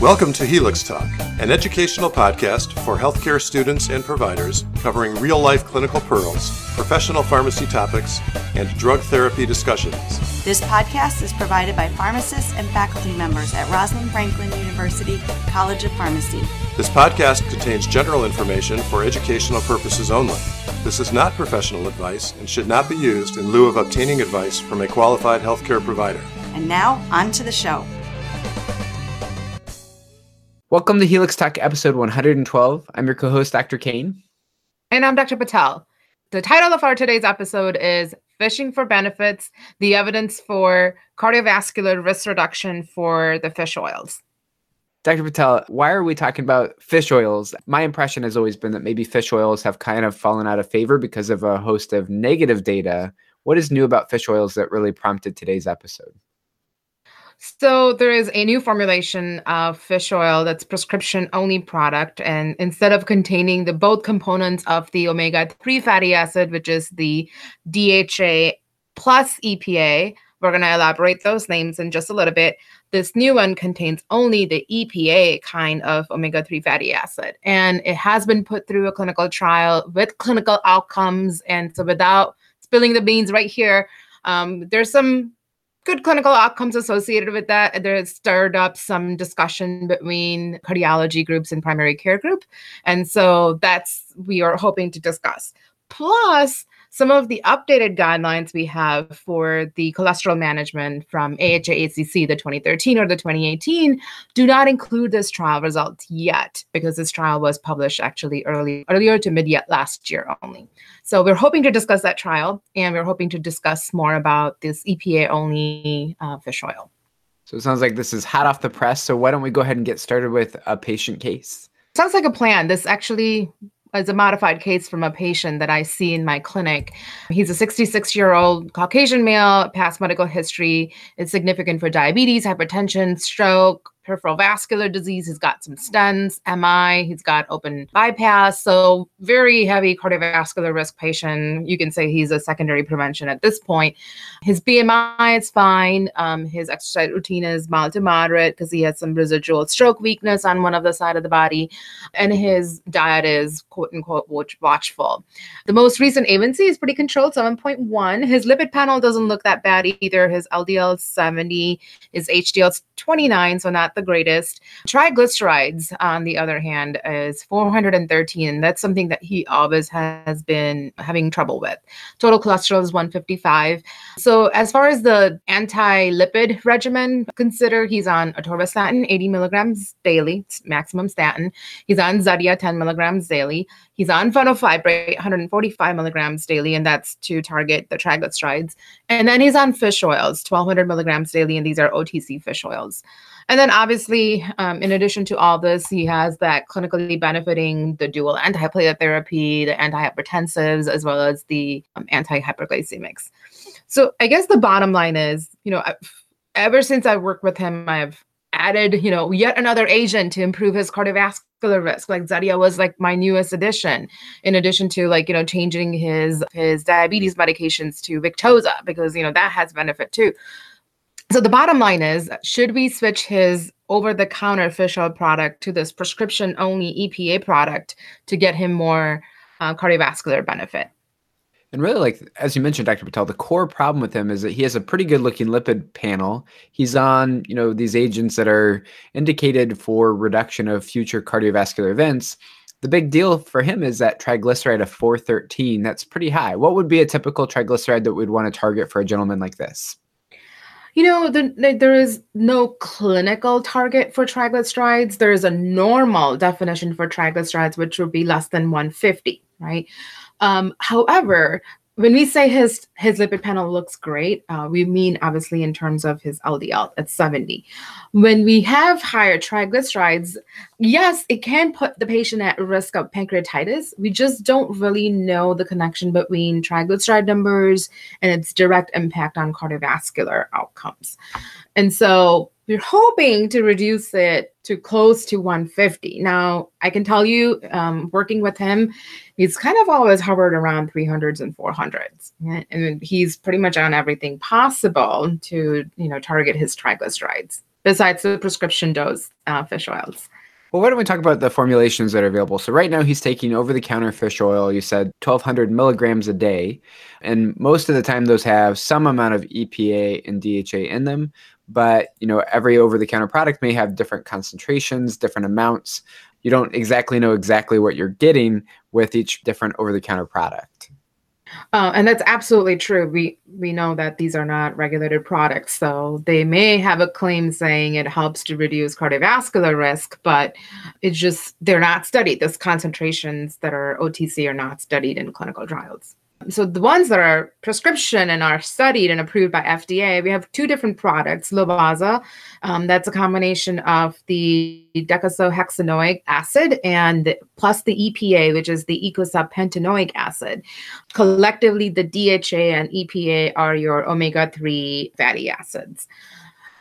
Welcome to Helix Talk, an educational podcast for healthcare students and providers covering real life clinical pearls, professional pharmacy topics, and drug therapy discussions. This podcast is provided by pharmacists and faculty members at Rosalind Franklin University College of Pharmacy. This podcast contains general information for educational purposes only. This is not professional advice and should not be used in lieu of obtaining advice from a qualified healthcare provider. And now, on to the show. Welcome to Helix Talk episode 112. I'm your co host, Dr. Kane. And I'm Dr. Patel. The title of our today's episode is Fishing for Benefits The Evidence for Cardiovascular Risk Reduction for the Fish Oils. Dr. Patel, why are we talking about fish oils? My impression has always been that maybe fish oils have kind of fallen out of favor because of a host of negative data. What is new about fish oils that really prompted today's episode? So there is a new formulation of fish oil that's prescription only product and instead of containing the both components of the omega 3 fatty acid which is the DHA plus EPA we're going to elaborate those names in just a little bit. This new one contains only the EPA kind of omega 3 fatty acid and it has been put through a clinical trial with clinical outcomes. And so without spilling the beans right here um, there's some good clinical outcomes associated with that. There's stirred up some discussion between cardiology groups and primary care group. And so that's we are hoping to discuss. Plus, some of the updated guidelines we have for the cholesterol management from AHA ACC, the 2013 or the 2018, do not include this trial results yet because this trial was published actually early earlier to mid yet last year only. So we're hoping to discuss that trial and we're hoping to discuss more about this EPA only uh, fish oil. So it sounds like this is hot off the press. So why don't we go ahead and get started with a patient case? Sounds like a plan. This actually as a modified case from a patient that I see in my clinic. He's a 66 year old Caucasian male, past medical history is significant for diabetes, hypertension, stroke, peripheral vascular disease. He's got some stents, MI. He's got open bypass. So very heavy cardiovascular risk patient. You can say he's a secondary prevention at this point. His BMI is fine. Um, his exercise routine is mild to moderate because he has some residual stroke weakness on one of the side of the body. And his diet is quote unquote watchful. The most recent A1C is pretty controlled, 7.1. His lipid panel doesn't look that bad either. His LDL 70, his HDL 29, so not the greatest. Triglycerides, on the other hand, is 413. That's something that he always has been having trouble with. Total cholesterol is 155. So, as far as the anti lipid regimen, consider he's on atorvastatin, 80 milligrams daily, maximum statin. He's on Zetia, 10 milligrams daily. He's on fenofibrate, 145 milligrams daily, and that's to target the triglycerides. And then he's on fish oils, 1200 milligrams daily, and these are OTC fish oils. And then obviously, um, in addition to all this, he has that clinically benefiting the dual antiplatelet therapy, the antihypertensives, as well as the um, anti-hyperglycemics. So I guess the bottom line is, you know, ever since I worked with him, I've added, you know, yet another agent to improve his cardiovascular risk. Like Zetia was like my newest addition, in addition to like, you know, changing his his diabetes medications to Victoza because you know that has benefit too. So the bottom line is, should we switch his over-the-counter fish oil product to this prescription-only EPA product to get him more uh, cardiovascular benefit? And really, like as you mentioned, Dr. Patel, the core problem with him is that he has a pretty good looking lipid panel. He's on, you know, these agents that are indicated for reduction of future cardiovascular events. The big deal for him is that triglyceride of 413. That's pretty high. What would be a typical triglyceride that we'd want to target for a gentleman like this? You know, the, the, there is no clinical target for triglycerides. There is a normal definition for triglycerides, which would be less than 150, right? Um, however, when we say his his lipid panel looks great, uh, we mean obviously in terms of his LDL at 70. When we have higher triglycerides, yes, it can put the patient at risk of pancreatitis. We just don't really know the connection between triglyceride numbers and its direct impact on cardiovascular outcomes. And so we're hoping to reduce it to close to 150. Now, I can tell you, um, working with him, he's kind of always hovered around 300s and 400s, and he's pretty much on everything possible to, you know, target his triglycerides. besides the prescription dose uh, fish oils. Well, why don't we talk about the formulations that are available? So, right now, he's taking over the counter fish oil. You said 1,200 milligrams a day. And most of the time, those have some amount of EPA and DHA in them. But, you know, every over the counter product may have different concentrations, different amounts. You don't exactly know exactly what you're getting with each different over the counter product. Uh, and that's absolutely true. We we know that these are not regulated products, so they may have a claim saying it helps to reduce cardiovascular risk, but it's just they're not studied. Those concentrations that are OTC are not studied in clinical trials so the ones that are prescription and are studied and approved by FDA, we have two different products. Lovaza, um, that's a combination of the docosahexaenoic acid and plus the EPA, which is the eicosapentaenoic acid. Collectively, the DHA and EPA are your omega-3 fatty acids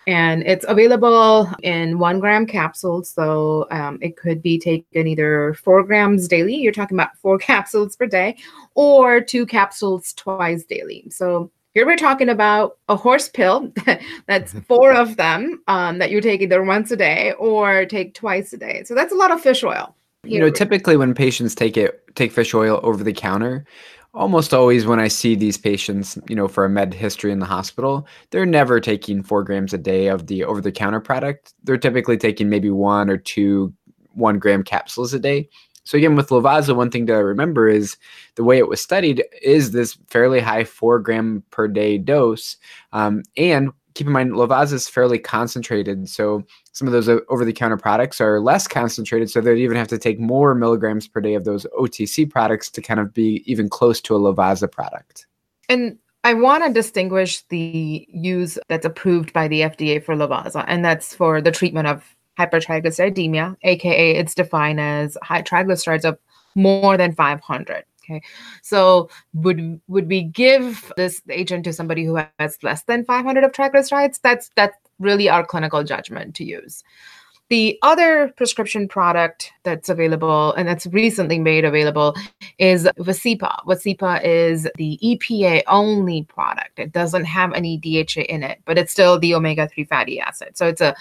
and it's available in one gram capsules. So um, it could be taken either four grams daily, you're talking about four capsules per day, or two capsules twice daily. So here we're talking about a horse pill that's four of them um, that you take either once a day or take twice a day. So that's a lot of fish oil. You know, typically when patients take it take fish oil over the counter, almost always when I see these patients, you know, for a med history in the hospital, they're never taking four grams a day of the over the counter product. They're typically taking maybe one or two one gram capsules a day. So again, with Lovaza, one thing to remember is the way it was studied is this fairly high four gram per day dose, um, and keep in mind Lovaza is fairly concentrated. So some of those over the counter products are less concentrated. So they'd even have to take more milligrams per day of those OTC products to kind of be even close to a Lovaza product. And I want to distinguish the use that's approved by the FDA for Lovaza, and that's for the treatment of hypertriglyceridemia, aka it's defined as high triglycerides of more than 500. Okay, so would would we give this agent to somebody who has less than 500 of triglycerides? That's that's really our clinical judgment to use. The other prescription product that's available and that's recently made available is Vascepa. Vascepa is the EPA only product. It doesn't have any DHA in it, but it's still the omega 3 fatty acid. So it's a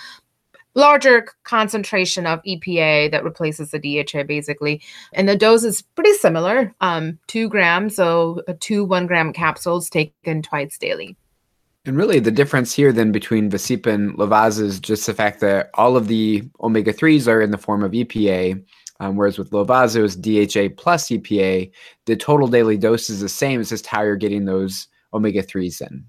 larger concentration of EPA that replaces the DHA basically. And the dose is pretty similar um, two grams, so two one gram capsules taken twice daily. And really, the difference here then between Vascepa and Lovaza is just the fact that all of the omega 3s are in the form of EPA. Um, whereas with Lovaza, it was DHA plus EPA. The total daily dose is the same. It's just how you're getting those omega 3s in.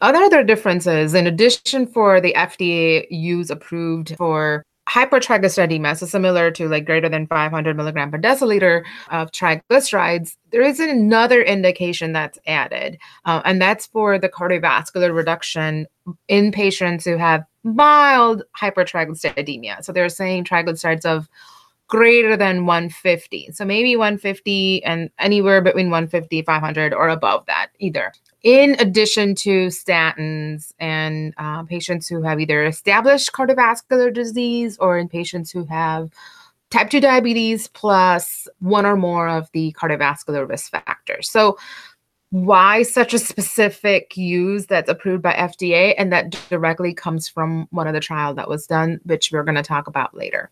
Other differences, in addition for the FDA use approved for hypertriglyceridemia, so similar to like greater than 500 milligram per deciliter of triglycerides, there is another indication that's added, uh, and that's for the cardiovascular reduction in patients who have mild hypertriglyceridemia. So they're saying triglycerides of greater than 150. So maybe 150 and anywhere between 150, 500 or above that, either in addition to statins and uh, patients who have either established cardiovascular disease or in patients who have type 2 diabetes plus one or more of the cardiovascular risk factors. So, why such a specific use that's approved by FDA and that directly comes from one of the trial that was done, which we're going to talk about later.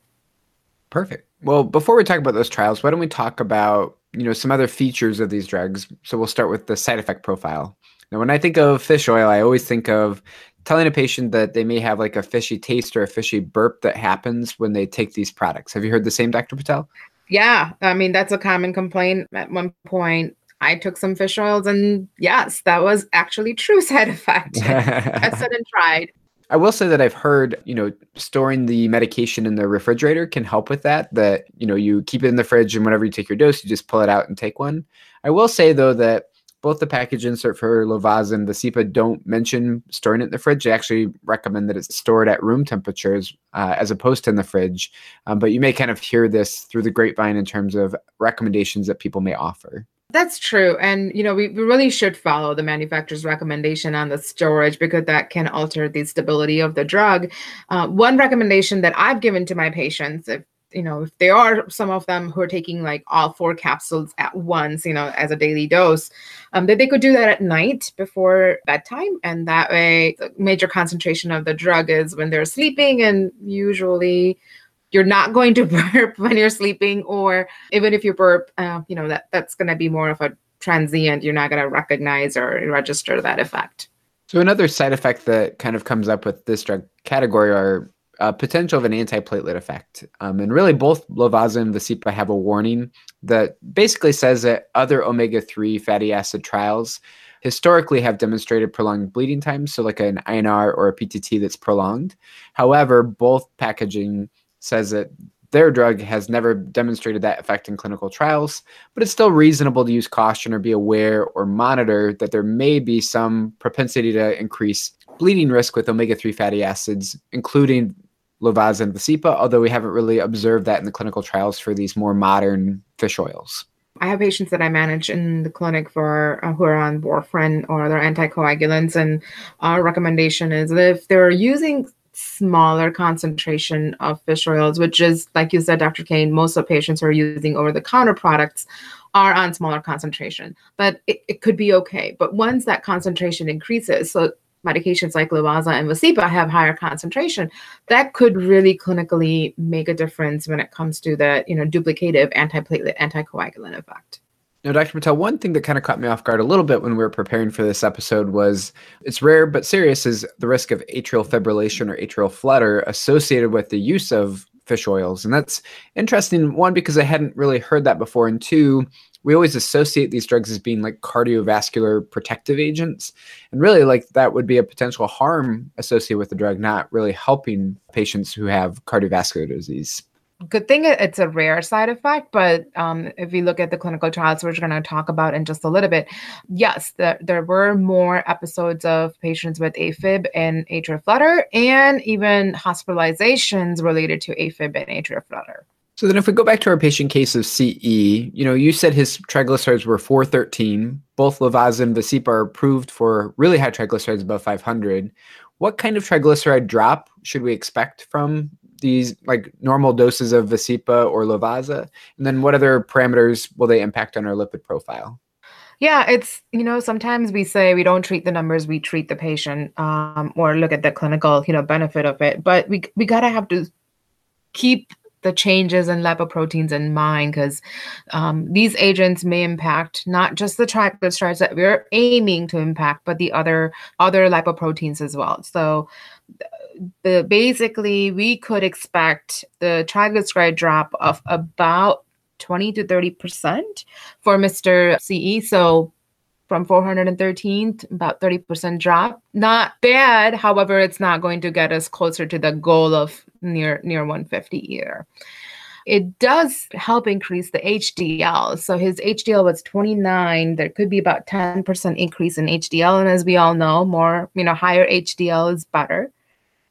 Perfect. Well, before we talk about those trials, why don't we talk about you know some other features of these drugs? So we'll start with the side effect profile. Now, when I think of fish oil, I always think of telling a patient that they may have like a fishy taste or a fishy burp that happens when they take these products. Have you heard the same, Dr. Patel? Yeah, I mean that's a common complaint. At one point, I took some fish oils, and yes, that was actually true side effect. I said and tried. I will say that I've heard, you know, storing the medication in the refrigerator can help with that. That, you know, you keep it in the fridge and whenever you take your dose, you just pull it out and take one. I will say though that both the package insert for Lovaza and Vascepa don't mention storing it in the fridge. They actually recommend that it's stored at room temperatures uh, as opposed to in the fridge. Um, but you may kind of hear this through the grapevine in terms of recommendations that people may offer. That's true. And, you know, we, we really should follow the manufacturer's recommendation on the storage because that can alter the stability of the drug. Uh, one recommendation that I've given to my patients, if you know, if there are some of them who are taking like all four capsules at once, you know, as a daily dose, um, that they could do that at night before bedtime. And that way, the major concentration of the drug is when they're sleeping. And usually, you're not going to burp when you're sleeping, or even if you burp, uh, you know, that that's going to be more of a transient. You're not going to recognize or register that effect. So another side effect that kind of comes up with this drug category are uh, potential of an antiplatelet effect. Um, and really, both Lovaza and Vascepa have a warning that basically says that other omega 3 fatty acid trials historically have demonstrated prolonged bleeding times, so like an INR or a PTT that's prolonged. However, both packaging says that their drug has never demonstrated that effect in clinical trials, but it's still reasonable to use caution or be aware or monitor that there may be some propensity to increase bleeding risk with omega 3 fatty acids, including Lovaza and Vascepa, although we haven't really observed that in the clinical trials for these more modern fish oils. I have patients that I manage in the clinic for uh, who are on warfarin or other anticoagulants, and our recommendation is that if they're using smaller concentration of fish oils, which is, like you said, Dr. Kane, most of patients who are using over-the-counter products are on smaller concentration, but it, it could be okay. But once that concentration increases, so medications like Lovaza and Vascepa have higher concentration, that could really clinically make a difference when it comes to the you know duplicative antiplatelet anticoagulant effect. Now, Dr. Patel, one thing that kind of caught me off guard a little bit when we were preparing for this episode was it's rare but serious is the risk of atrial fibrillation or atrial flutter associated with the use of fish oils. And that's interesting, one, because I hadn't really heard that before, and two, we always associate these drugs as being like cardiovascular protective agents. And really, like that would be a potential harm associated with the drug, not really helping patients who have cardiovascular disease. Good thing it's a rare side effect, but um, if you look at the clinical trials, which we're going to talk about in just a little bit, yes, the, there were more episodes of patients with AFib and atrial flutter, and even hospitalizations related to AFib and atrial flutter. So then, if we go back to our patient case of CE, you know, you said his triglycerides were 413. Both Lovaza and Vascepa are approved for really high triglycerides above 500. What kind of triglyceride drop should we expect from these like normal doses of Vascepa or Lovaza? And then, what other parameters will they impact on our lipid profile? Yeah, it's, you know, sometimes we say we don't treat the numbers, we treat the patient um, or look at the clinical, you know, benefit of it. But we, we got to have to keep the changes in lipoproteins in mind because um, these agents may impact not just the triglycerides that we're aiming to impact, but the other other lipoproteins as well. So basically we could expect the triglyceride drop of about 20 to 30 percent for Mr. CE. So from 413 about 30% drop not bad however it's not going to get us closer to the goal of near near 150 either it does help increase the HDL. So his HDL was 29. There could be about 10% increase in HDL. And as we all know, more, you know, higher HDL is better.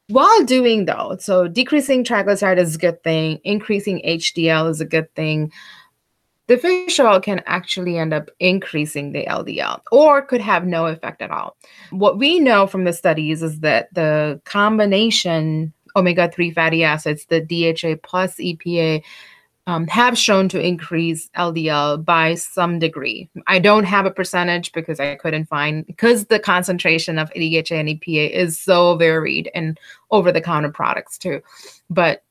While doing though, so decreasing triglyceride is a good thing, increasing HDL is a good thing the fish oil can actually end up increasing the LDL or could have no effect at all. What we know from the studies is that the combination omega 3 fatty acids, the DHA plus EPA, um, have shown to increase LDL by some degree. I don't have a percentage because I couldn't find, because the concentration of DHA and EPA is so varied and over the counter products too. But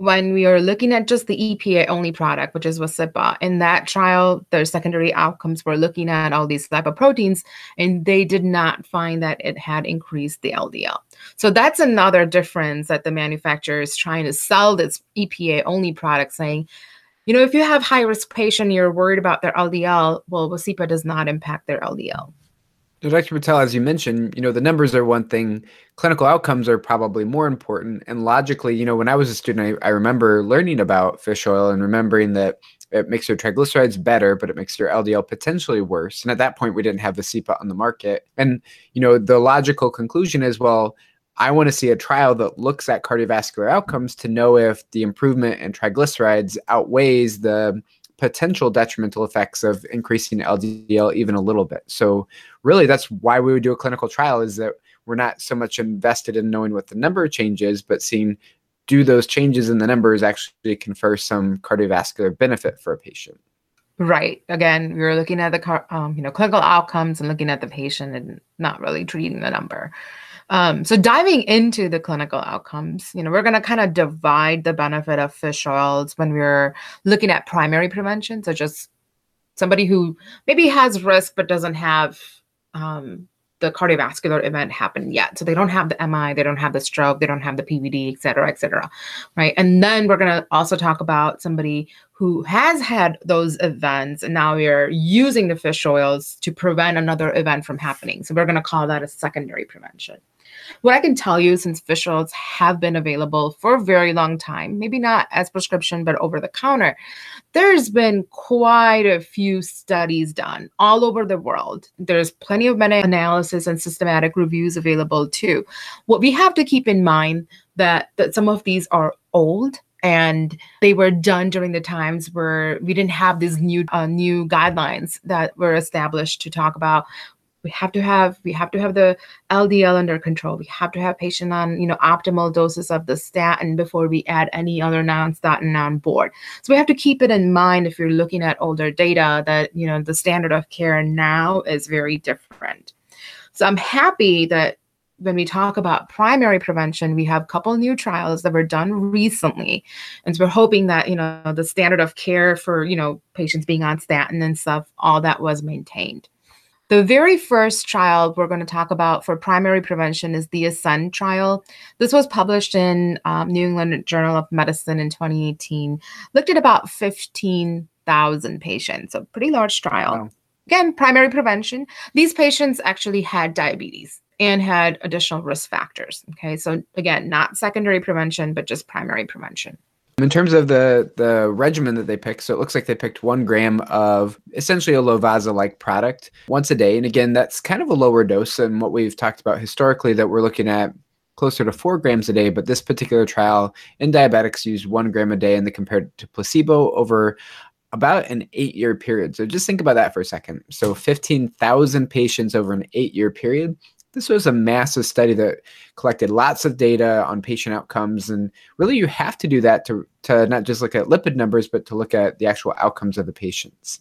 when we are looking at just the EPA only product, which is Vascepa, in that trial, their secondary outcomes were looking at all these lipoproteins, and they did not find that it had increased the LDL. So that's another difference that the manufacturer is trying to sell this EPA only product, saying, you know, if you have high risk patient, you're worried about their LDL. Well, Vascepa does not impact their LDL. Dr. Patel, as you mentioned, you know, the numbers are one thing. Clinical outcomes are probably more important. And logically, you know, when I was a student, I, I remember learning about fish oil and remembering that it makes your triglycerides better, but it makes your LDL potentially worse. And at that point, we didn't have the Vascepa on the market. And, you know, the logical conclusion is, well, I want to see a trial that looks at cardiovascular outcomes to know if the improvement in triglycerides outweighs the potential detrimental effects of increasing LDL even a little bit. So really that's why we would do a clinical trial is that we're not so much invested in knowing what the number changes, but seeing do those changes in the numbers actually confer some cardiovascular benefit for a patient? Right. Again, we are looking at the um, you know clinical outcomes and looking at the patient and not really treating the number. Um, so diving into the clinical outcomes, you know, we're going to kind of divide the benefit of fish oils when we're looking at primary prevention, so just somebody who maybe has risk but doesn't have um, the cardiovascular event happen yet. So they don't have the MI, they don't have the stroke, they don't have the PVD, et cetera, et cetera. Right. And then we're going to also talk about somebody who has had those events and now we're using the fish oils to prevent another event from happening. So we're going to call that a secondary prevention. What I can tell you, since fish oils have been available for a very long time, maybe not as prescription, but over the counter, there's been quite a few studies done all over the world. There's plenty of meta analysis and systematic reviews available too. What we have to keep in mind that that some of these are old and they were done during the times where we didn't have these new uh, new guidelines that were established to talk about we have to have we have to have the ldl under control we have to have patient on you know optimal doses of the statin before we add any other non-statin on board so we have to keep it in mind if you're looking at older data that you know the standard of care now is very different so i'm happy that when we talk about primary prevention, we have a couple new trials that were done recently. And so we're hoping that, you know, the standard of care for, you know, patients being on statin and stuff, all that was maintained. The very first trial we're going to talk about for primary prevention is the Ascend trial. This was published in um, New England Journal of Medicine in 2018. Looked at about 15,000 patients, a pretty large trial. Wow. Again, primary prevention. These patients actually had diabetes and had additional risk factors. Okay, so again, not secondary prevention, but just primary prevention. In terms of the the regimen that they picked, so it looks like they picked one gram of essentially a Lovaza like product once a day. And again, that's kind of a lower dose than what we've talked about historically that we're looking at closer to four grams a day. But this particular trial in diabetics used one gram a day and they compared it to placebo over about an eight year period. So just think about that for a second. So 15,000 patients over an eight year period this was a massive study that collected lots of data on patient outcomes and really you have to do that to, to not just look at lipid numbers but to look at the actual outcomes of the patients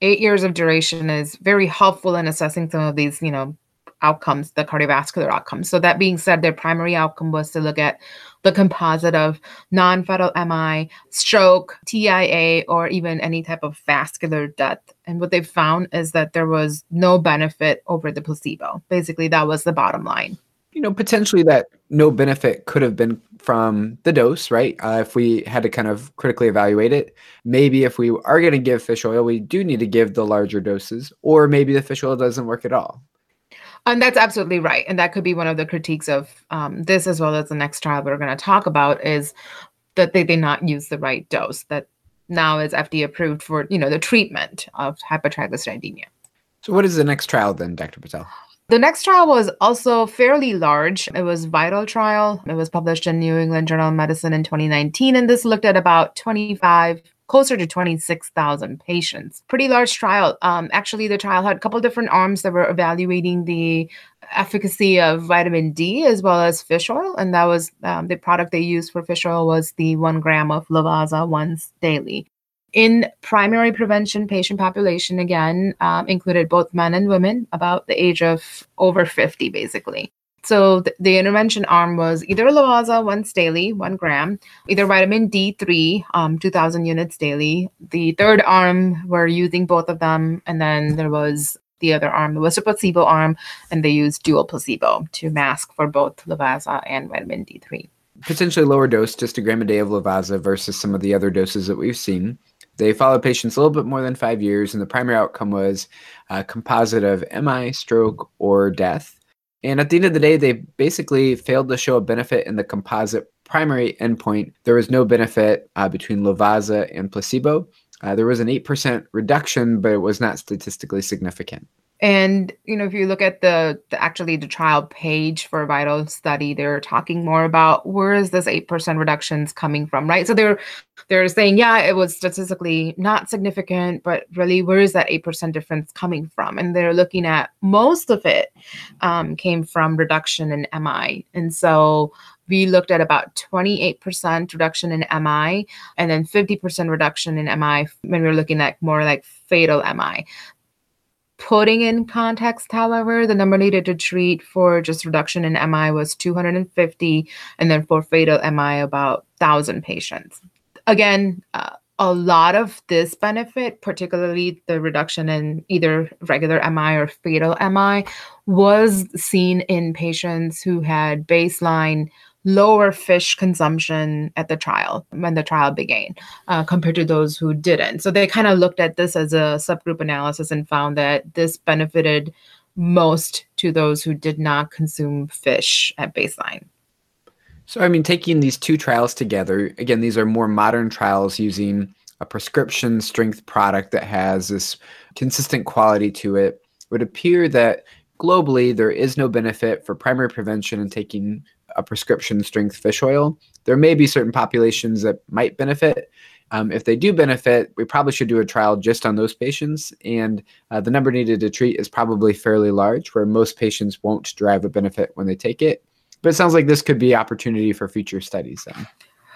eight years of duration is very helpful in assessing some of these you know outcomes, the cardiovascular outcomes. So that being said, their primary outcome was to look at the composite of non-fatal MI, stroke, TIA, or even any type of vascular death. And what they found is that there was no benefit over the placebo. Basically, that was the bottom line. You know, potentially that no benefit could have been from the dose, right? Uh, if we had to kind of critically evaluate it, maybe if we are going to give fish oil, we do need to give the larger doses, or maybe the fish oil doesn't work at all. And that's absolutely right. And that could be one of the critiques of um, this as well as the next trial we're going to talk about is that they did not use the right dose that now is FDA approved for, you know, the treatment of hypertriglyceridemia. So what is the next trial then, Dr. Patel? The next trial was also fairly large. It was VITAL trial. It was published in New England Journal of Medicine in 2019 and this looked at about 25 closer to 26,000 patients. Pretty large trial. Um, actually, the trial had a couple different arms that were evaluating the efficacy of vitamin D as well as fish oil, and that was um, the product they used for fish oil was the one gram of Lovaza once daily. In primary prevention patient population, again, um, included both men and women about the age of over 50, basically. So th- the intervention arm was either Lovaza once daily, one gram, either vitamin D3, um, 2,000 units daily. The third arm were using both of them, and then there was the other arm, the was a placebo arm, and they used dual placebo to mask for both Lovaza and vitamin D3. Potentially lower dose, just a gram a day of Lovaza versus some of the other doses that we've seen. They followed patients a little bit more than five years, and the primary outcome was a composite of MI, stroke, or death. And at the end of the day, they basically failed to show a benefit in the composite primary endpoint. There was no benefit uh, between Lovaza and placebo. Uh, there was an 8% reduction, but it was not statistically significant. And you know, if you look at the, the actually the trial page for Vital study, they're talking more about where is this eight percent reductions coming from, right? So they're they're saying, yeah, it was statistically not significant, but really, where is that eight percent difference coming from? And they're looking at most of it um, came from reduction in MI, and so we looked at about 28% reduction in MI and then 50% reduction in MI when we were looking at more like fatal MI. Putting in context, however, the number needed to treat for just reduction in MI was 250, and then for fatal MI, about 1,000 patients. Again, uh, a lot of this benefit, particularly the reduction in either regular MI or fatal MI, was seen in patients who had baseline lower fish consumption at the trial when the trial began uh, compared to those who didn't. So they kind of looked at this as a subgroup analysis and found that this benefited most to those who did not consume fish at baseline. So, I mean, taking these two trials together, again, these are more modern trials using a prescription strength product that has this consistent quality to it. It would appear that globally there is no benefit for primary prevention in taking a prescription strength fish oil. There may be certain populations that might benefit. Um, if they do benefit, we probably should do a trial just on those patients. And uh, the number needed to treat is probably fairly large, where most patients won't derive a benefit when they take it. But it sounds like this could be opportunity for future studies then.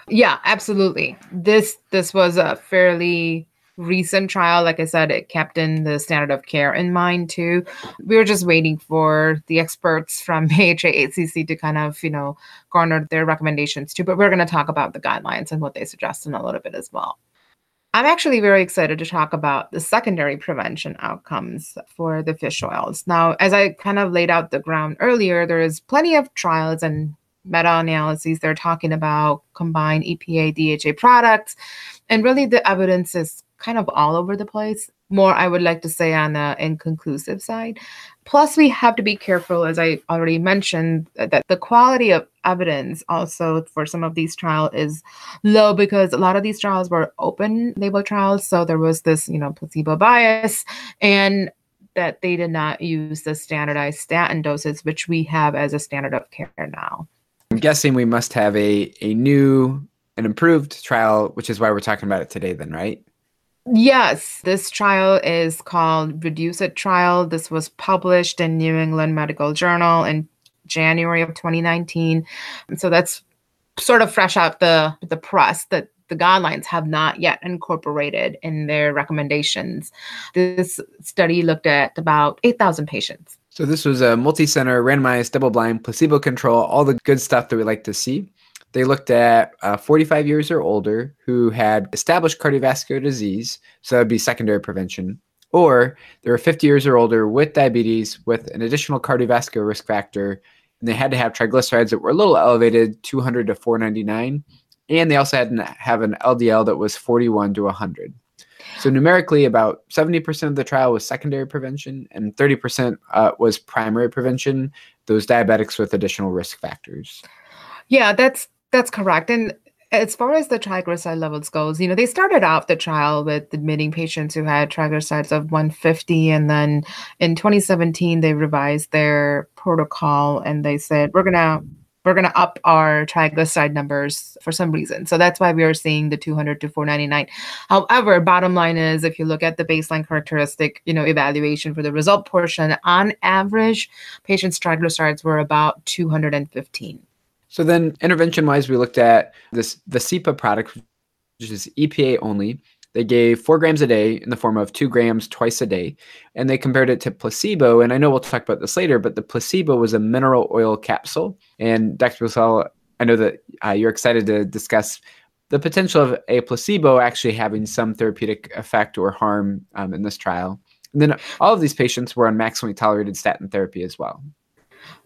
Yeah, absolutely. This this was a fairly recent trial, like I said, it kept in the standard of care in mind too. We were just waiting for the experts from AHA ACC to kind of, you know, garner their recommendations too. But we're going to talk about the guidelines and what they suggest in a little bit as well. I'm actually very excited to talk about the secondary prevention outcomes for the fish oils. Now, as I kind of laid out the ground earlier, there is plenty of trials and meta-analyses they're talking about combined EPA DHA products and really the evidence is kind of all over the place. More, I would like to say, on the inconclusive side. Plus, we have to be careful, as I already mentioned, that the quality of evidence also for some of these trials is low because a lot of these trials were open label trials. So there was this, you know, placebo bias and that they did not use the standardized statin doses, which we have as a standard of care now. I'm guessing we must have a, a new and improved trial, which is why we're talking about it today, then, right? Yes, this trial is called Reduce It trial. This was published in New England Medical Journal in January of 2019. So that's sort of fresh out the the press that the guidelines have not yet incorporated in their recommendations. This study looked at about 8,000 patients. So this was a multi-center, randomized, double-blind, placebo control, all the good stuff that we like to see. They looked at uh, 45 years or older who had established cardiovascular disease, so that would be secondary prevention, or they were 50 years or older with diabetes with an additional cardiovascular risk factor, and they had to have triglycerides that were a little elevated, 200 to 499, and they also had to have an LDL that was 41 to 100. So numerically, about 70% of the trial was secondary prevention, and 30% uh, was primary prevention. Those diabetics with additional risk factors. Yeah, that's that's correct. And as far as the triglyceride levels goes, you know, they started out the trial with admitting patients who had triglycerides of 150, and then in 2017 they revised their protocol and they said we're gonna we're gonna up our triglyceride numbers for some reason. So that's why we are seeing the 200 to 499. However, bottom line is if you look at the baseline characteristic, you know, evaluation for the result portion, on average, patients' triglycerides were about 215. So then intervention wise, we looked at this Vascepa product, which is EPA only. They gave four grams a day in the form of two grams twice a day, and they compared it to placebo. And I know we'll talk about this later, but the placebo was a mineral oil capsule. And Dr. Bussell, I know that uh, you're excited to discuss the potential of a placebo actually having some therapeutic effect or harm um, in this trial. And then all of these patients were on maximally tolerated statin therapy as well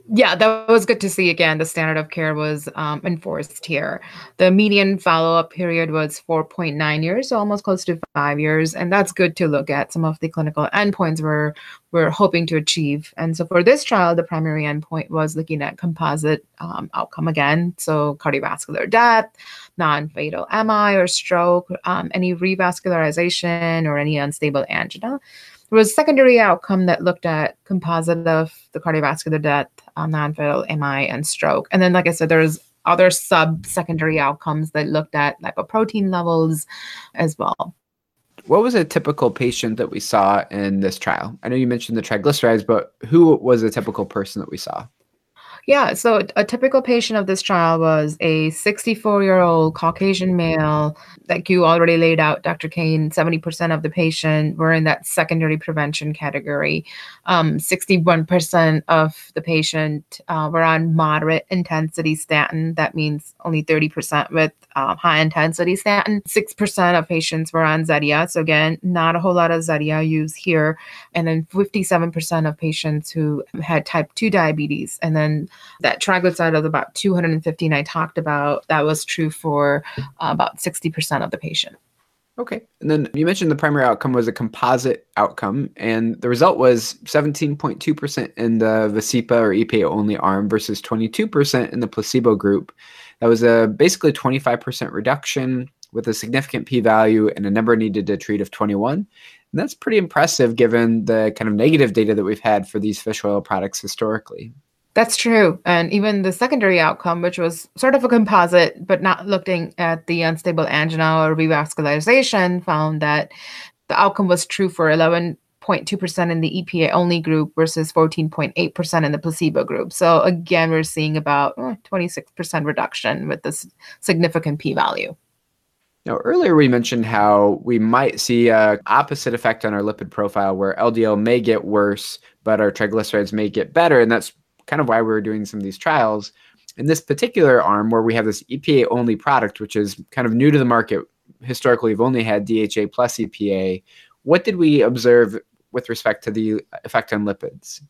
yeah, that was good to see again. The standard of care was um, enforced here. The median follow up period was 4.9 years, so almost close to five years. And that's good to look at some of the clinical endpoints we're, we're hoping to achieve. And so for this trial, the primary endpoint was looking at composite um, outcome again. So cardiovascular death, non fatal MI or stroke, um, any revascularization, or any unstable angina. There was a secondary outcome that looked at composite of the cardiovascular death, um, non-fatal MI, and stroke. And then, like I said, there's other sub-secondary outcomes that looked at lipoprotein levels as well. What was a typical patient that we saw in this trial? I know you mentioned the triglycerides, but who was a typical person that we saw? Yeah, so a typical patient of this trial was a 64 year old Caucasian male. Like you already laid out, Dr. Kane, 70% of the patient were in that secondary prevention category. Um, 61% of the patient uh, were on moderate intensity statin. That means only 30% with uh, high intensity statin. 6% of patients were on Zetia. So, again, not a whole lot of Zetia use here. And then 57% of patients who had type 2 diabetes. And then that triglyceride of about 215 I talked about, that was true for uh, about 60% of the patient. Okay. And then you mentioned the primary outcome was a composite outcome, and the result was 17.2% in the Vascepa or EPA only arm versus 22% in the placebo group. That was a basically 25% reduction with a significant p value and a number needed to treat of 21. And that's pretty impressive given the kind of negative data that we've had for these fish oil products historically. That's true. And even the secondary outcome, which was sort of a composite, but not looking at the unstable angina or revascularization, found that the outcome was true for 11.2% in the EPA only group versus 14.8% in the placebo group. So again, we're seeing about eh, 26% reduction with this significant p value. Now, earlier we mentioned how we might see a opposite effect on our lipid profile where LDL may get worse, but our triglycerides may get better. And that's kind of why we were doing some of these trials. In this particular arm, where we have this EPA only product, which is kind of new to the market, historically we've only had DHA plus EPA. What did we observe with respect to the effect on lipids?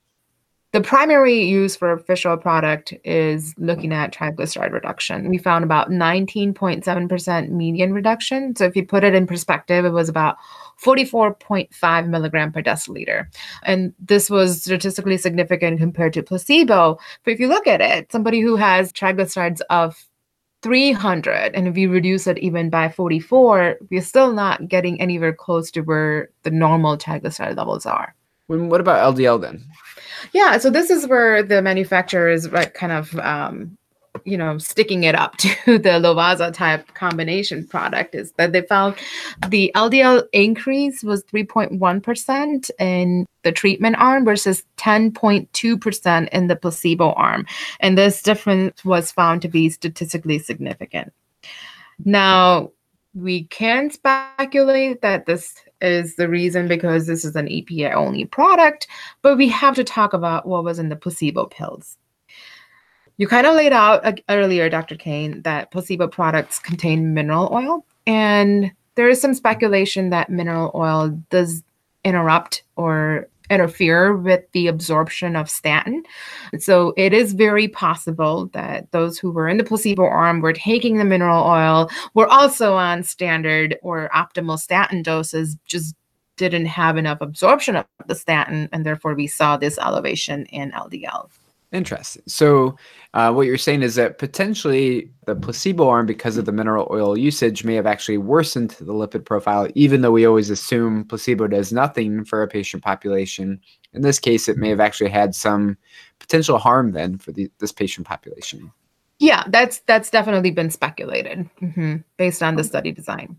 The primary use for oil product is looking at triglyceride reduction. We found about 19.7% median reduction. So if you put it in perspective, it was about 44.5 milligram per deciliter. And this was statistically significant compared to placebo. But if you look at it, somebody who has triglycerides of 300 and if you reduce it even by 44 we're still not getting anywhere close to where the normal triglyceride levels are what about ldl then yeah so this is where the manufacturer is like kind of um, you know, sticking it up to the Lovaza type combination product is that they found the LDL increase was 3.1% in the treatment arm versus 10.2% in the placebo arm. And this difference was found to be statistically significant. Now, we can speculate that this is the reason because this is an EPA only product, but we have to talk about what was in the placebo pills. You kind of laid out uh, earlier, Dr. Kane, that placebo products contain mineral oil. And there is some speculation that mineral oil does interrupt or interfere with the absorption of statin. So it is very possible that those who were in the placebo arm were taking the mineral oil, were also on standard or optimal statin doses, just didn't have enough absorption of the statin, and therefore we saw this elevation in LDL. Interesting. So, uh, what you're saying is that potentially the placebo arm, because of the mineral oil usage, may have actually worsened the lipid profile, even though we always assume placebo does nothing for a patient population. In this case, it may have actually had some potential harm then for the, this patient population. Yeah, that's that's definitely been speculated mm-hmm, based on the study design.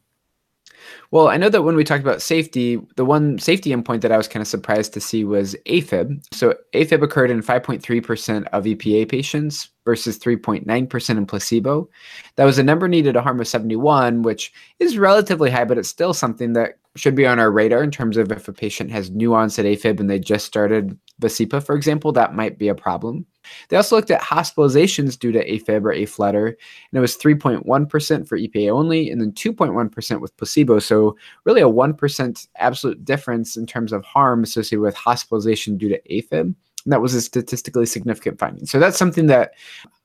Well, I know that when we talked about safety, the one safety endpoint that I was kind of surprised to see was AFib. So AFib occurred in 5.3% of EPA patients versus 3.9% in placebo. That was a number needed a harm of 71, which is relatively high, but it's still something that should be on our radar in terms of if a patient has new onset AFib and they just started Vascepa, for example, that might be a problem. They also looked at hospitalizations due to AFib or aflutter, and it was 3.1% for EPA only, and then 2.1% with placebo. So, really, a 1% absolute difference in terms of harm associated with hospitalization due to AFib. And that was a statistically significant finding. So, that's something that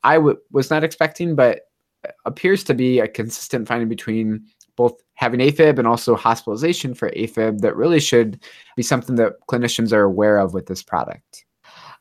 I w- was not expecting, but appears to be a consistent finding between both having AFib and also hospitalization for AFib that really should be something that clinicians are aware of with this product.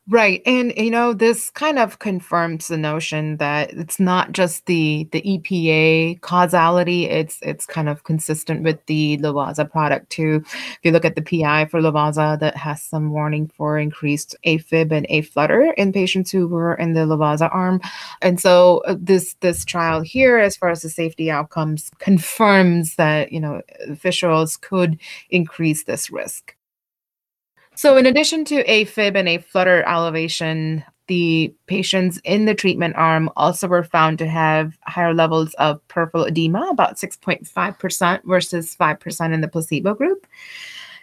Right. And you know, this kind of confirms the notion that it's not just the the EPA causality, it's it's kind of consistent with the Lovaza product too. If you look at the PI for Lovaza that has some warning for increased AFib and aflutter in patients who were in the Lovaza arm. And so uh, this this trial here as far as the safety outcomes confirms that, you know, oils could increase this risk. So, in addition to AFib and a flutter elevation, the patients in the treatment arm also were found to have higher levels of peripheral edema, about 6.5% versus 5% in the placebo group.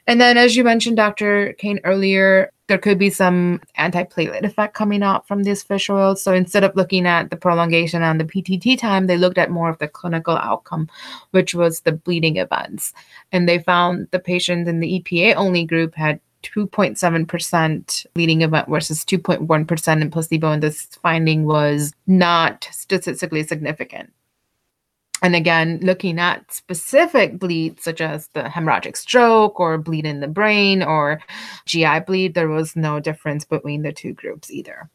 And then, as you mentioned, Dr. Kane, earlier, there could be some antiplatelet effect coming out from this fish oil. So instead of looking at the prolongation on the PTT time, they looked at more of the clinical outcome, which was the bleeding events. And they found the patients in the EPA only group had 2.7% bleeding event versus 2.1% in placebo. And this finding was not statistically significant. And again, looking at specific bleeds such as the hemorrhagic stroke or bleed in the brain or GI bleed, there was no difference between the two groups either.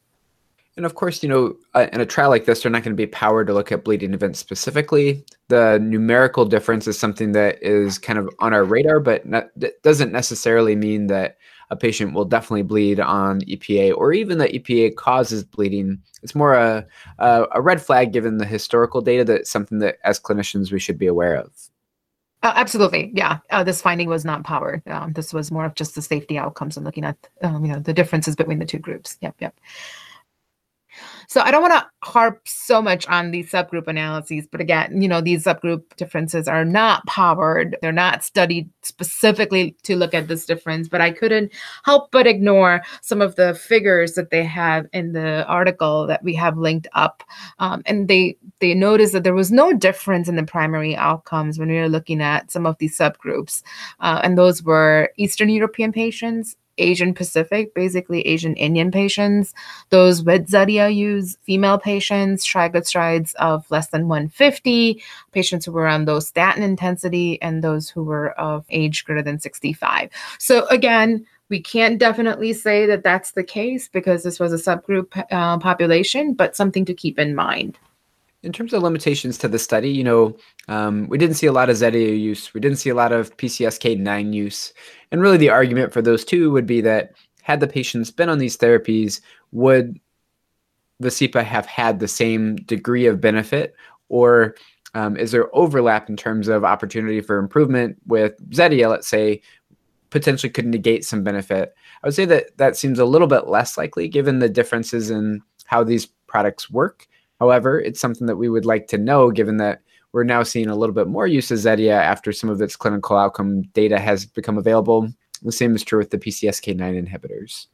And of course, you know, uh, in a trial like this, they're not going to be powered to look at bleeding events specifically. The numerical difference is something that is kind of on our radar, but not, doesn't necessarily mean that a patient will definitely bleed on EPA or even that EPA causes bleeding. It's more a, a, a red flag given the historical data that's something that as clinicians we should be aware of. Uh, absolutely, yeah. Uh, this finding was not powered. Um, this was more of just the safety outcomes and looking at um, you know the differences between the two groups. Yep, yep. So I don't want to harp so much on these subgroup analyses, but again, you know, these subgroup differences are not powered. They're not studied specifically to look at this difference, but I couldn't help but ignore some of the figures that they have in the article that we have linked up. Um, and they they noticed that there was no difference in the primary outcomes when we were looking at some of these subgroups. Uh, and those were Eastern European patients, Asian Pacific, basically Asian Indian patients. Those with Zetia use female patients, triglycerides of less than 150, patients who were on low statin intensity, and those who were of age greater than 65. So again, we can't definitely say that that's the case because this was a subgroup uh, population, but something to keep in mind. In terms of limitations to the study, you know, um, we didn't see a lot of Zetia use. We didn't see a lot of PCSK9 use. And really, the argument for those two would be that had the patients been on these therapies, would Vascepa have had the same degree of benefit? Or um, is there overlap in terms of opportunity for improvement with Zetia, let's say, potentially could negate some benefit? I would say that that seems a little bit less likely given the differences in how these products work. However, it's something that we would like to know given that we're now seeing a little bit more use of Zetia after some of its clinical outcome data has become available. The same is true with the PCSK9 inhibitors.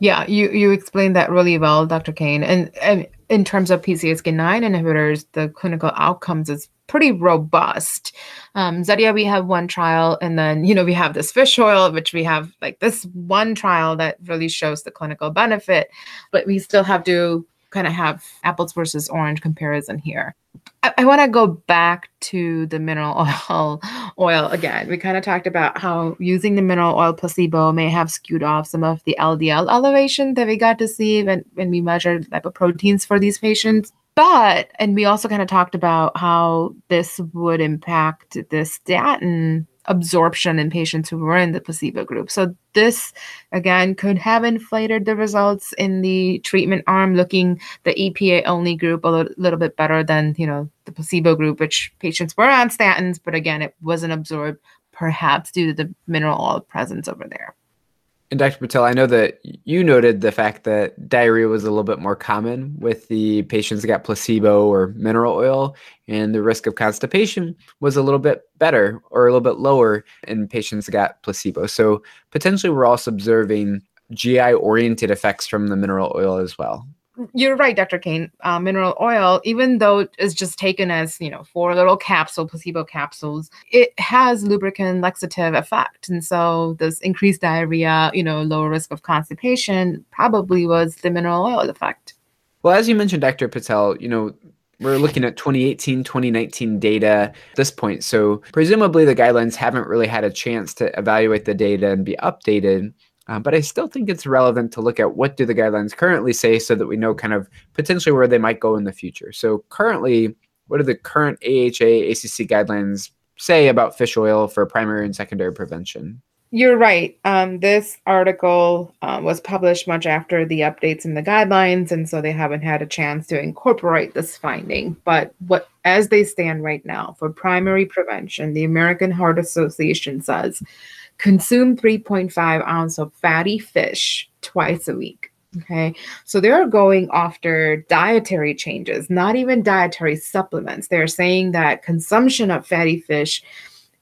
Yeah, you you explained that really well, Dr. Kane. And, and in terms of PCSK9 inhibitors, the clinical outcomes is pretty robust. Um, Zetia, we have one trial, and then you know we have this fish oil, which we have like this one trial that really shows the clinical benefit, but we still have to kind of have apples versus orange comparison here. I, I want to go back to the mineral oil oil again. We kind of talked about how using the mineral oil placebo may have skewed off some of the LDL elevation that we got to see when, when we measured lipoproteins for these patients. But, and we also kind of talked about how this would impact the statin absorption in patients who were in the placebo group. So this again could have inflated the results in the treatment arm, looking the EPA only group a little, little bit better than you know the placebo group, which patients were on statins, but again it wasn't absorbed, perhaps due to the mineral oil presence over there. And Dr. Patel, I know that you noted the fact that diarrhea was a little bit more common with the patients that got placebo or mineral oil, and the risk of constipation was a little bit better or a little bit lower in patients that got placebo. So potentially, we're also observing GI oriented effects from the mineral oil as well you're right, Dr. Kane. Uh, mineral oil, even though it's just taken as you know four little capsule placebo capsules, it has lubricant laxative effect, and so this increased diarrhea, you know, lower risk of constipation, probably was the mineral oil effect. Well, as you mentioned, Dr. Patel, you know, we're looking at 2018 2019 data at this point so presumably the guidelines haven't really had a chance to evaluate the data and be updated uh, but I still think it's relevant to look at what do the guidelines currently say so that we know kind of potentially where they might go in the future. So currently, what do the current AHA ACC guidelines say about fish oil for primary and secondary prevention? You're right. Um, this article uh, was published much after the updates in the guidelines, and so they haven't had a chance to incorporate this finding. But what, as they stand right now, for primary prevention, the American Heart Association says Consume 3.5 ounce of fatty fish twice a week. Okay. So they're going after dietary changes, not even dietary supplements. They're saying that consumption of fatty fish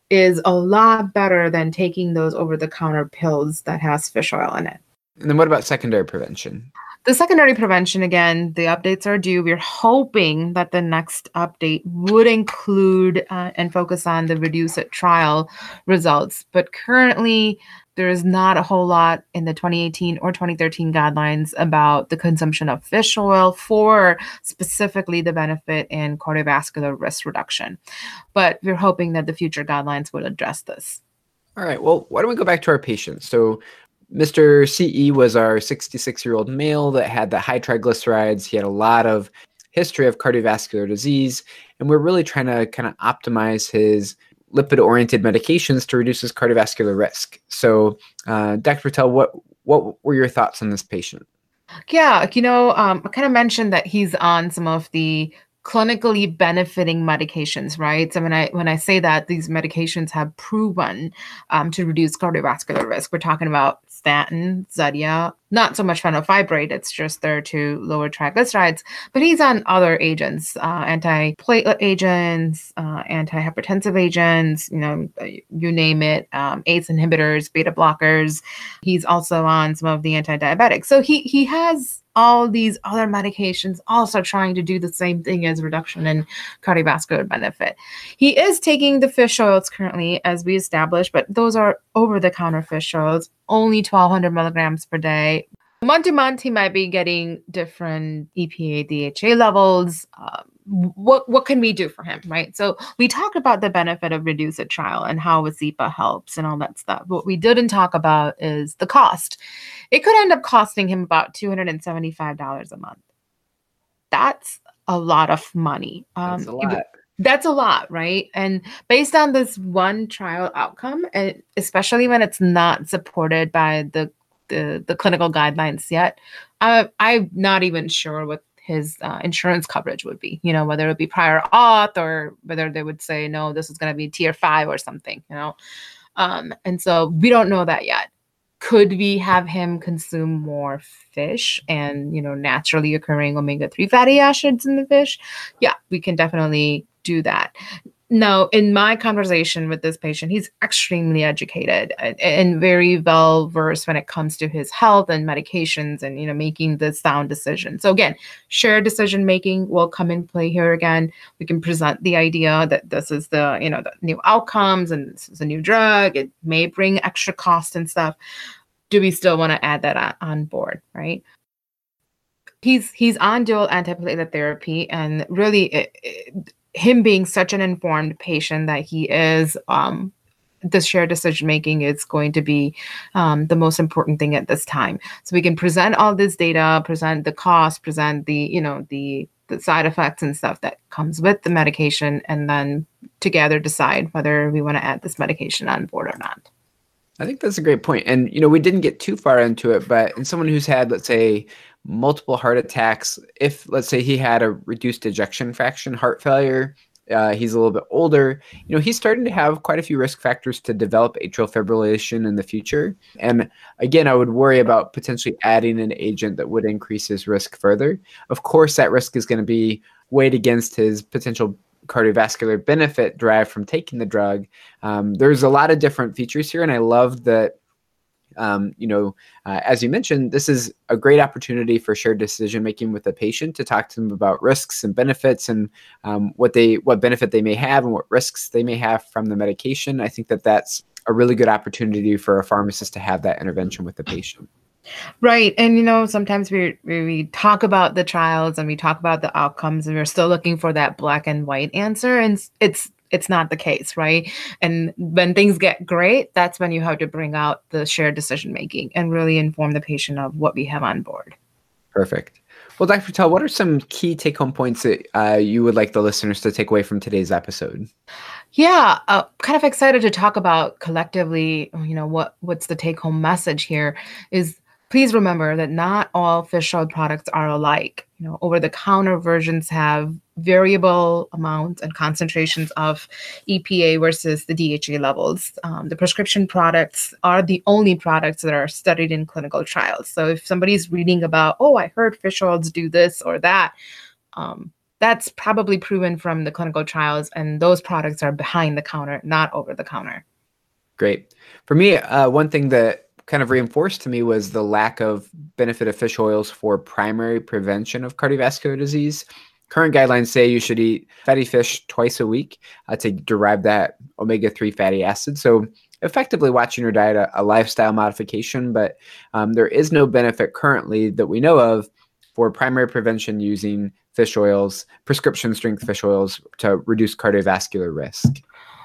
is a lot better than taking those over the counter pills that has fish oil in it. And then what about secondary prevention? The secondary prevention, again, the updates are due. We're hoping that the next update would include uh, and focus on the Reduce trial results. But currently, there is not a whole lot in the 2018 or 2013 guidelines about the consumption of fish oil for specifically the benefit in cardiovascular risk reduction. But we're hoping that the future guidelines will address this. All right. Well, why don't we go back to our patients? So Mr. CE was our 66 year old male that had the high triglycerides. He had a lot of history of cardiovascular disease, and we're really trying to kind of optimize his lipid oriented medications to reduce his cardiovascular risk. So, uh, Dr. Patel, what, what were your thoughts on this patient? Yeah, you know, um, I kind of mentioned that he's on some of the clinically benefiting medications, right? So when I when I say that these medications have proven um, to reduce cardiovascular risk, we're talking about statin, Zetia, not so much fenofibrate, it's just there to lower triglycerides, but he's on other agents, uh, antiplatelet agents, uh, antihypertensive agents, you know, you name it, um, ACE inhibitors, beta blockers. He's also on some of the anti-diabetics. So he he has all these other medications also trying to do the same thing as reduction in cardiovascular benefit. He is taking the fish oils currently, as we established, but those are over the counter fish oils, only 1200 milligrams per day. Month to month, he might be getting different EPA, DHA levels. Um, what what can we do for him, right? So we talked about the benefit of REDUCE-IT trial and how Vascepa helps and all that stuff. What we didn't talk about is the cost. It could end up costing him about two hundred and seventy five dollars a month. That's a lot of money. Um, that's a lot. That's a lot, right? And based on this one trial outcome, and especially when it's not supported by the the, the clinical guidelines yet, uh, I'm not even sure what his uh, insurance coverage would be. You know, whether it would be prior auth or whether they would say no, this is going to be tier five or something. You know, um, and so we don't know that yet. Could we have him consume more fish and you know naturally occurring omega three fatty acids in the fish? Yeah, we can definitely do that no, in my conversation with this patient, he's extremely educated and very well versed when it comes to his health and medications and you know making the sound decision. So again, shared decision making will come in play here again. We can present the idea that this is the you know the new outcomes and this is a new drug. It may bring extra cost and stuff. Do we still want to add that on board, right? He's he's on dual antiplatelet therapy, and really. It, it, him being such an informed patient that he is um, the shared decision making is going to be um, the most important thing at this time. So we can present all this data present the cost present the you know the the side effects and stuff that comes with the medication and then together decide whether we want to add this medication on board or not. I think that's a great point. And you know we didn't get too far into it but in someone who's had let's say multiple heart attacks. If, let's say, he had a reduced ejection fraction heart failure, uh, he's a little bit older, you know, he's starting to have quite a few risk factors to develop atrial fibrillation in the future. And again, I would worry about potentially adding an agent that would increase his risk further. Of course, that risk is going to be weighed against his potential cardiovascular benefit derived from taking the drug. Um, there's a lot of different features here, and I love that um, you know, uh, as you mentioned, this is a great opportunity for shared decision making with the patient to talk to them about risks and benefits and um, what they what benefit they may have and what risks they may have from the medication. I think that that's a really good opportunity for a pharmacist to have that intervention with the patient. Right. And, you know, sometimes we, we talk about the trials and we talk about the outcomes and we're still looking for that black and white answer. And it's it's not the case, right? And when things get great, that's when you have to bring out the shared decision making and really inform the patient of what we have on board. Perfect. Well, Dr. Patel, what are some key take home points that uh, you would like the listeners to take away from today's episode? Yeah, uh, kind of excited to talk about collectively, you know, what what's the take home message here is please remember that not all fish oil products are alike. You know, over the counter versions have variable amounts and concentrations of EPA versus the DHA levels. Um, the prescription products are the only products that are studied in clinical trials. So if somebody's reading about, oh, I heard fish oils do this or that, um, that's probably proven from the clinical trials, and those products are behind the counter, not over the counter. Great. For me, uh, one thing that kind of reinforced to me was the lack of benefit of fish oils for primary prevention of cardiovascular disease. Current guidelines say you should eat fatty fish twice a week uh, to derive that omega 3 fatty acid. So, effectively, watching your diet a, a lifestyle modification, but um, there is no benefit currently that we know of for primary prevention using fish oils, prescription strength fish oils to reduce cardiovascular risk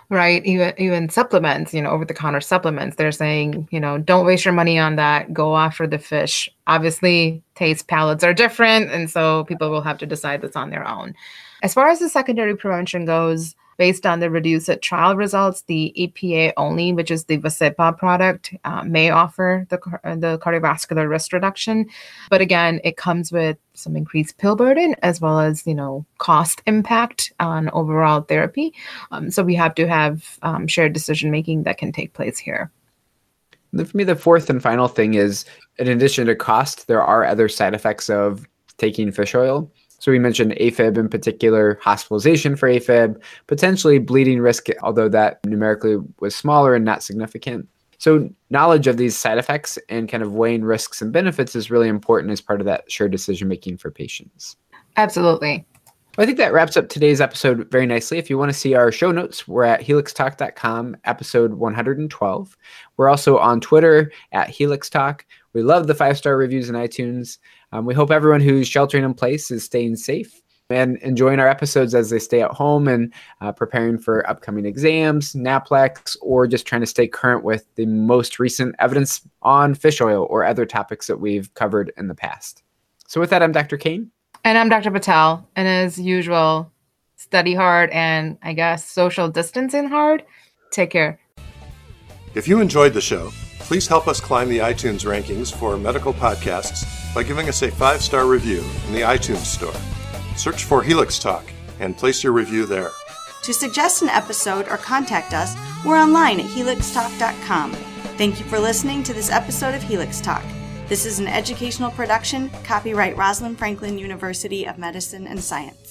right even even supplements you know over the counter supplements they're saying you know don't waste your money on that go after the fish. Obviously taste palates are different and so people will have to decide this on their own. As far as the secondary prevention goes Based on the REDUCE-IT trial results, the EPA only, which is the Vascepa product, uh, may offer the, the cardiovascular risk reduction. But again, it comes with some increased pill burden as well as, you know, cost impact on overall therapy. Um, so we have to have um, shared decision making that can take place here. For me, the fourth and final thing is in addition to cost, there are other side effects of taking fish oil. So we mentioned AFib in particular, hospitalization for AFib, potentially bleeding risk, although that numerically was smaller and not significant. So knowledge of these side effects and kind of weighing risks and benefits is really important as part of that shared decision making for patients. Absolutely. Well, I think that wraps up today's episode very nicely. If you want to see our show notes, we're at helixtalk.com, episode 112. We're also on Twitter at helixtalk. We love the five star reviews in iTunes. Um, we hope everyone who's sheltering in place is staying safe and enjoying our episodes as they stay at home and uh, preparing for upcoming exams, NAPLEX, or just trying to stay current with the most recent evidence on fish oil or other topics that we've covered in the past. So, with that, I'm Dr. Kane. And I'm Dr. Patel. And as usual, study hard and I guess social distancing hard. Take care. If you enjoyed the show, please help us climb the iTunes rankings for medical podcasts by giving us a five star review in the iTunes Store. Search for Helix Talk and place your review there. To suggest an episode or contact us, we're online at helixtalk.com. Thank you for listening to this episode of Helix Talk. This is an educational production, copyright Rosalind Franklin University of Medicine and Science.